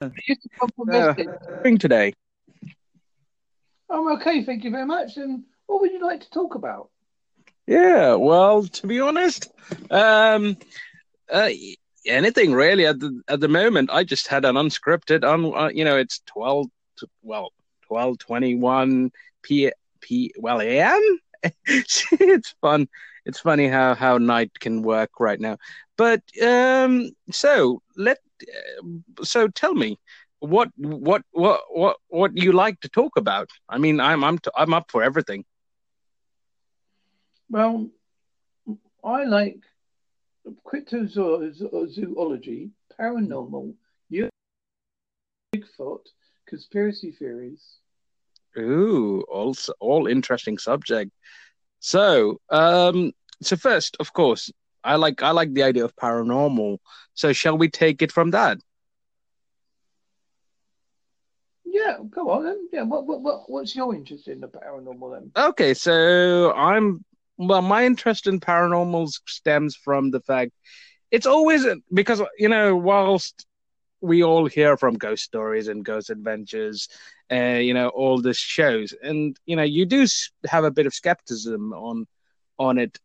Uh, doing today? I'm okay, thank you very much. And what would you like to talk about? Yeah, well, to be honest, um, uh, anything really at the at the moment. I just had an unscripted on. Uh, you know, it's twelve. Well, twelve twenty one p p. Well, am. it's fun. It's funny how how night can work right now. But um, so let so tell me what what what what what you like to talk about. I mean, I'm I'm t- I'm up for everything. Well, I like cryptozoology, paranormal, Bigfoot, conspiracy theories. Ooh, also all interesting subject. So, um, so first, of course, I like I like the idea of paranormal. So shall we take it from that? Yeah, go on then. Yeah, what, what, what what's your interest in the paranormal then? Okay, so I'm well, my interest in paranormal stems from the fact it's always because you know, whilst we all hear from ghost stories and ghost adventures, uh, you know, all these shows, and you know, you do have a bit of skepticism on on it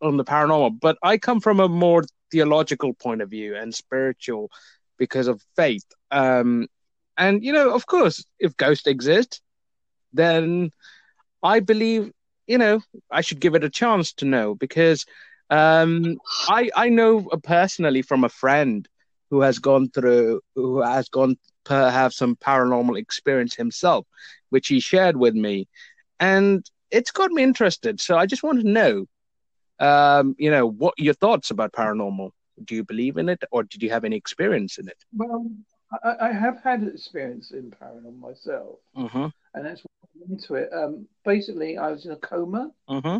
on the paranormal, but I come from a more theological point of view and spiritual because of faith. Um, and you know, of course, if ghosts exist, then I believe you know I should give it a chance to know because um, I I know personally from a friend who has gone through who has gone have some paranormal experience himself, which he shared with me, and it's got me interested. So I just want to know um, you know, what your thoughts about paranormal? Do you believe in it, or did you have any experience in it? Well, I, I have had experience in paranormal myself, mm-hmm. and that's what I'm into it. Um, basically, I was in a coma. Mm-hmm.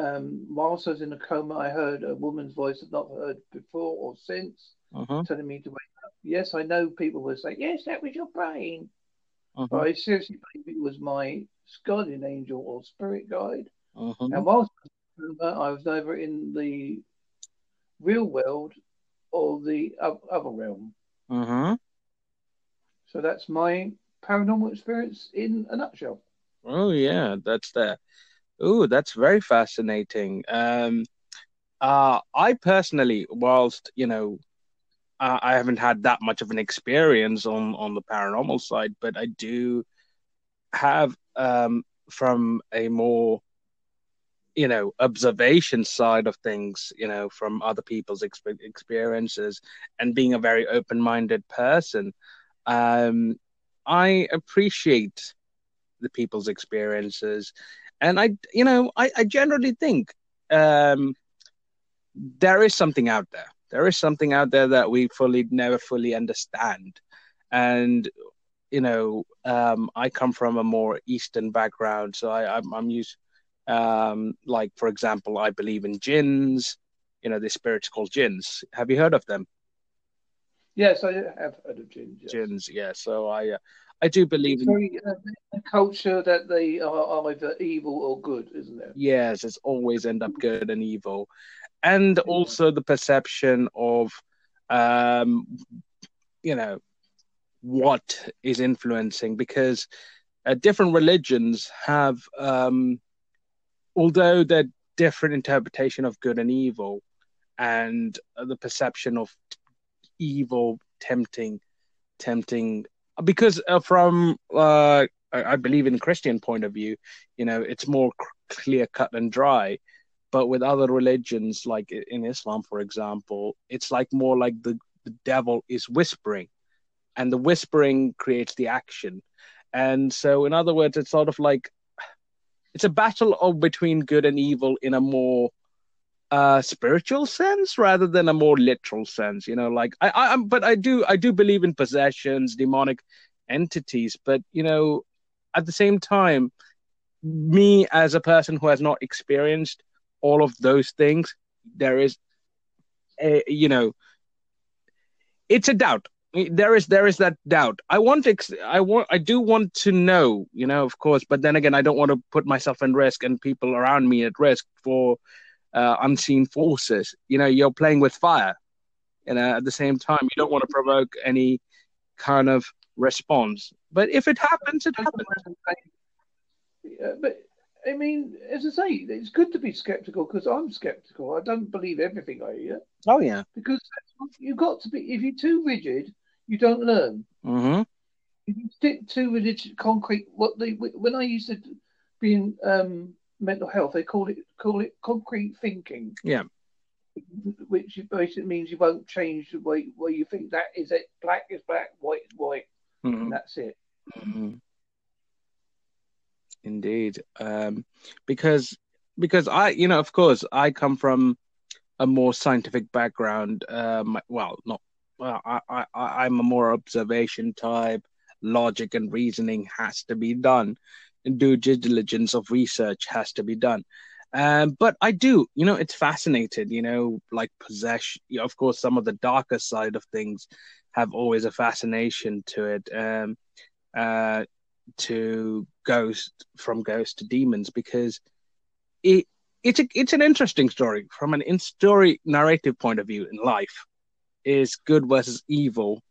Um, whilst I was in a coma, I heard a woman's voice I'd not heard before or since, mm-hmm. telling me to wake up. Yes, I know people will say, "Yes, that was your brain," mm-hmm. but I seriously believe it was my guardian angel or spirit guide Mm-hmm. And whilst I was neither in the real world or the other realm. Mm-hmm. So that's my paranormal experience in a nutshell. Oh yeah, that's that. Oh, that's very fascinating. Um, uh, I personally, whilst you know, uh, I haven't had that much of an experience on on the paranormal side, but I do have um, from a more you know observation side of things you know from other people's exp- experiences and being a very open-minded person. Um i appreciate the people's experiences and i you know i, I generally think um there is something out there. There is something out there that we fully never fully understand. And you know um i come from a more eastern background so i i'm, I'm used um, like, for example, I believe in jinns. You know, the spirits called jinns. Have you heard of them? Yes, I have heard of jinns. Yes. Jinns, yeah. So I, uh, I do believe it's in very, uh, culture that they are either evil or good, isn't it? Yes, it's always end up good and evil, and also the perception of, um, you know, what is influencing because uh, different religions have um, although they're different interpretation of good and evil, and the perception of evil tempting, tempting, because uh, from uh, I believe in Christian point of view, you know, it's more clear cut and dry. But with other religions, like in Islam, for example, it's like more like the, the devil is whispering, and the whispering creates the action. And so, in other words, it's sort of like it's a battle of between good and evil in a more uh spiritual sense rather than a more literal sense you know like i I, am but i do i do believe in possessions demonic entities but you know at the same time me as a person who has not experienced all of those things there is a you know it's a doubt there is there is that doubt. I want to, I want I do want to know, you know, of course, but then again, I don't want to put myself in risk and people around me at risk for uh, unseen forces. You know, you're playing with fire. You know, at the same time, you don't want to provoke any kind of response. But if it happens, it happens. Yeah, but I mean, as I say, it's good to be skeptical because I'm skeptical. I don't believe everything I hear. Oh yeah, because you've got to be. If you're too rigid, you don't learn. Mm-hmm. If you stick to religious concrete, what they when I used to be in um, mental health, they call it call it concrete thinking. Yeah. Which basically means you won't change the way where you think that is it. Black is black, white is white, mm-hmm. and that's it. Mm-hmm. Indeed, um, because because I, you know, of course, I come from a more scientific background. Um, well, not well, I, I, I'm a more observation type. Logic and reasoning has to be done, due diligence of research has to be done. Um, but I do, you know, it's fascinated, you know, like possession. Of course, some of the darker side of things have always a fascination to it. Um, uh, to ghost from ghost to demons because it it's a, it's an interesting story from an in story narrative point of view in life is good versus evil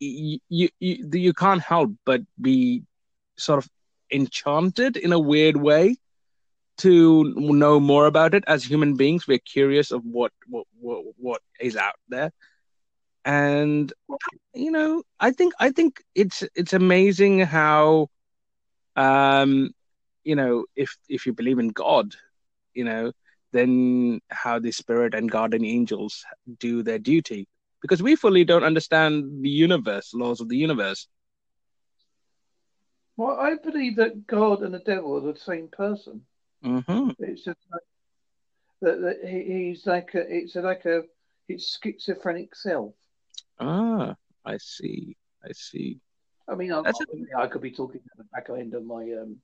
you, you you you can't help but be sort of enchanted in a weird way to know more about it. As human beings we're curious of what what what, what is out there. And you know i think i think it's it's amazing how um you know if if you believe in god you know then how the spirit and guardian angels do their duty because we fully don't understand the universe laws of the universe well i believe that god and the devil are the same person mm-hmm. it's just like that, that he, he's like a it's like a it's schizophrenic self Ah, I see. I see. I mean, I, I, I could be talking at the back end of my um,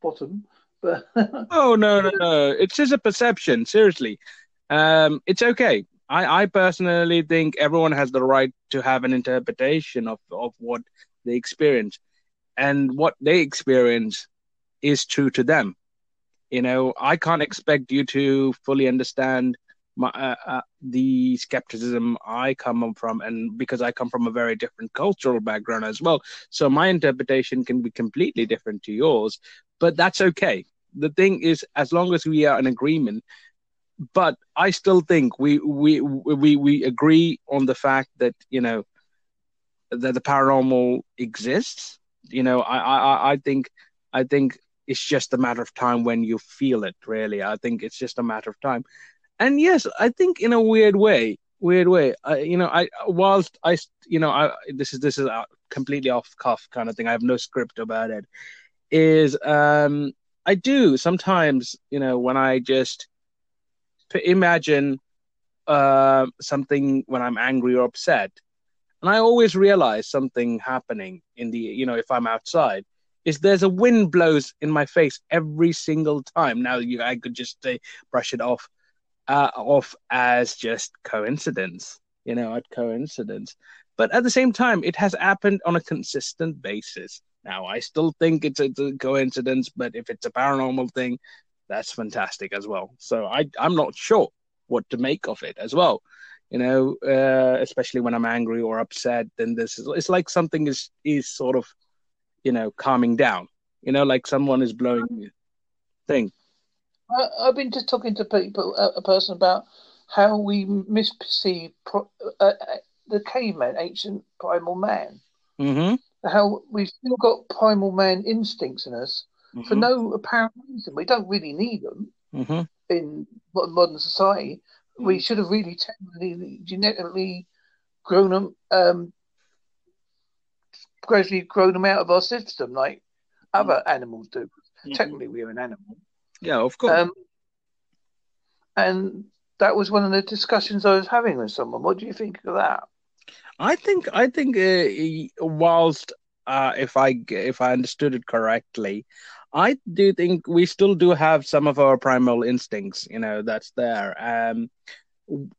bottom, oh no, no, no! It's just a perception. Seriously, um, it's okay. I, I personally think everyone has the right to have an interpretation of of what they experience, and what they experience is true to them. You know, I can't expect you to fully understand my uh, uh, the skepticism I come from, and because I come from a very different cultural background as well, so my interpretation can be completely different to yours. But that's okay. The thing is, as long as we are in agreement, but I still think we we we we agree on the fact that you know that the paranormal exists. You know, I I I think I think it's just a matter of time when you feel it. Really, I think it's just a matter of time and yes, I think in a weird way, weird way, I, you know, I whilst I, you know, I this is this is a completely off cuff kind of thing. I have no script about it. Is um, I do sometimes, you know, when I just imagine uh, something when I'm angry or upset, and I always realize something happening in the, you know, if I'm outside, is there's a wind blows in my face every single time. Now you, I could just say brush it off uh, off as just coincidence, you know, at coincidence. But at the same time, it has happened on a consistent basis. Now, I still think it's a, it's a coincidence, but if it's a paranormal thing, that's fantastic as well. So I, I'm not sure what to make of it as well. You know, uh, especially when I'm angry or upset, then this is it's like something is is sort of, you know, calming down. You know, like someone is blowing the thing. I, have been just talking to people, a, a person about how we misperceive pro, uh, uh, the caveman, ancient primal man. Mm-hmm. How we've still got primal man instincts in us mm-hmm. for no apparent reason. We don't really need them mm-hmm. in modern society. We should have really technically, genetically grown them, um, gradually grown them out of our system like other animals do. Mm-hmm. Technically, we're an animal. Yeah, of course. Um, and that was one of the discussions I was having with someone. What do you think of that? I think I think uh, whilst uh, if I if I understood it correctly, I do think we still do have some of our primal instincts. You know, that's there. Um,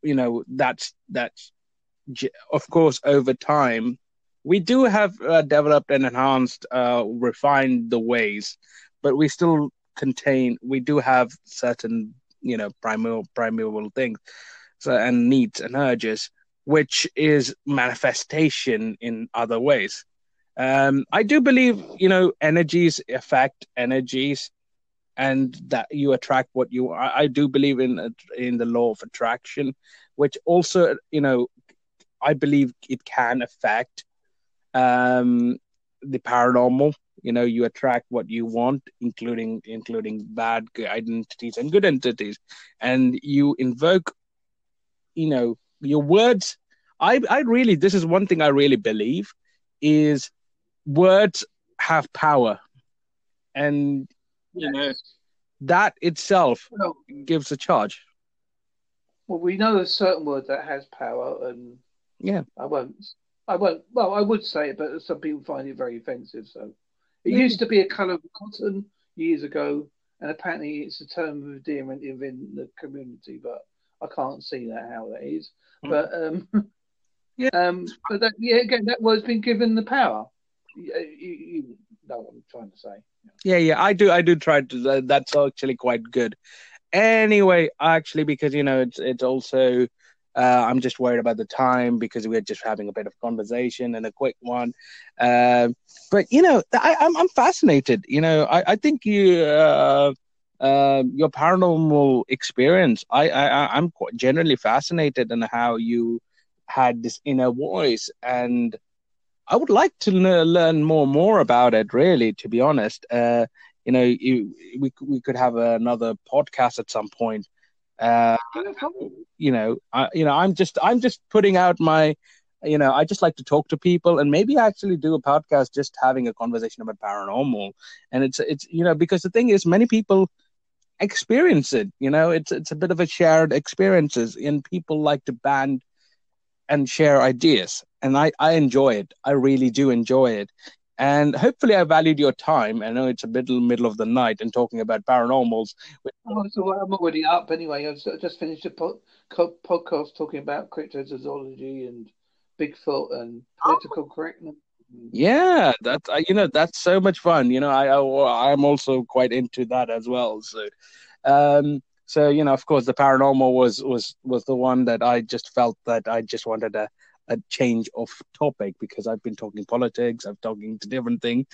you know, that's that's of course over time we do have uh, developed and enhanced, uh, refined the ways, but we still contain we do have certain you know primal primeval things so, and needs and urges, which is manifestation in other ways. Um, I do believe, you know, energies affect energies, and that you attract what you. I, I do believe in in the law of attraction, which also, you know, I believe it can affect um, the paranormal. You know, you attract what you want, including including bad identities and good entities, and you invoke. You know, your words. I I really this is one thing I really believe is words have power, and you know that itself Well, gives a charge. well, we know a certain word that has power, and Yeah. I won't. I won't. Well, I would say it, but some people find it very offensive. So it Yeah. used to be a colour of cotton years ago, and apparently it's a term of endearment within the community, but I can't see that how that is. Mm. But um, Yeah. um, but that, yeah, again, that word's been given the power. You, you, you know what I'm trying to say. Yeah, yeah, I do. I do try to. That's actually quite good. Anyway, actually, because you know, it's it's also. Uh, I'm just worried about the time because we're just having a bit of conversation and a quick one. Um, but you know, I, I'm I'm fascinated. You know, I I think you. Uh, uh, your paranormal experience, I, I I'm quite generally fascinated in how you had this inner voice, and I would like to le- learn more more about it. Really, to be honest, uh, you know, you, we we could have another podcast at some point. Uh, you know, I, you know, I'm just I'm just putting out my, you know, I just like to talk to people and maybe actually do a podcast just having a conversation about paranormal. And it's it's you know because the thing is many people experience it. You know, it's it's a bit of a shared experiences, and people like to band and share ideas, and I I enjoy it. I really do enjoy it. And hopefully, I valued your time. I know it's a bit middle of the night and talking about paranormals. Oh, so I'm already up anyway. I've just finished a po- co- podcast talking about cryptozoology and Bigfoot and oh, political correctness. Yeah, that's you know that's so much fun. You know, I, I I'm also quite into that as well. So, um, so you know, of course, the paranormal was was was the one that I just felt that I just wanted a a change of topic because I've been talking politics, I've talking to different things,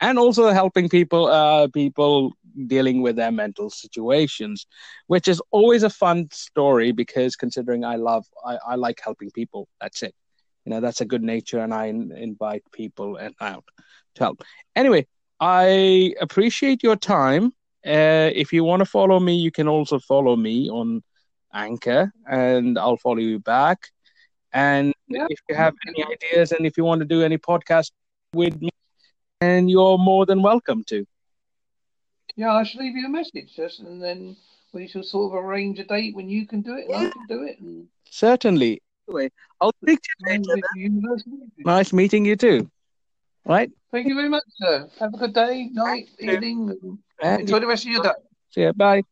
and also helping people uh people dealing with their mental situations, which is always a fun story because considering I love I, I like helping people. That's it you know that's a good nature and i in- invite people and out to help. Anyway i appreciate your time. Uh, if you want to follow me you can also follow me on anchor and i'll follow you back. And Yeah. if you have any ideas and if you want to do any podcast with me and you're more than welcome to. Yeah, I shall leave you a message, just, and then we shall sort of arrange a date when you can do it and I can do it. And certainly anyway i'll speak to you later with the university. nice meeting you. Too. Right? Thank you very much, sir. Have a good day, night, Thank evening. and and Enjoy the rest of your day. see you bye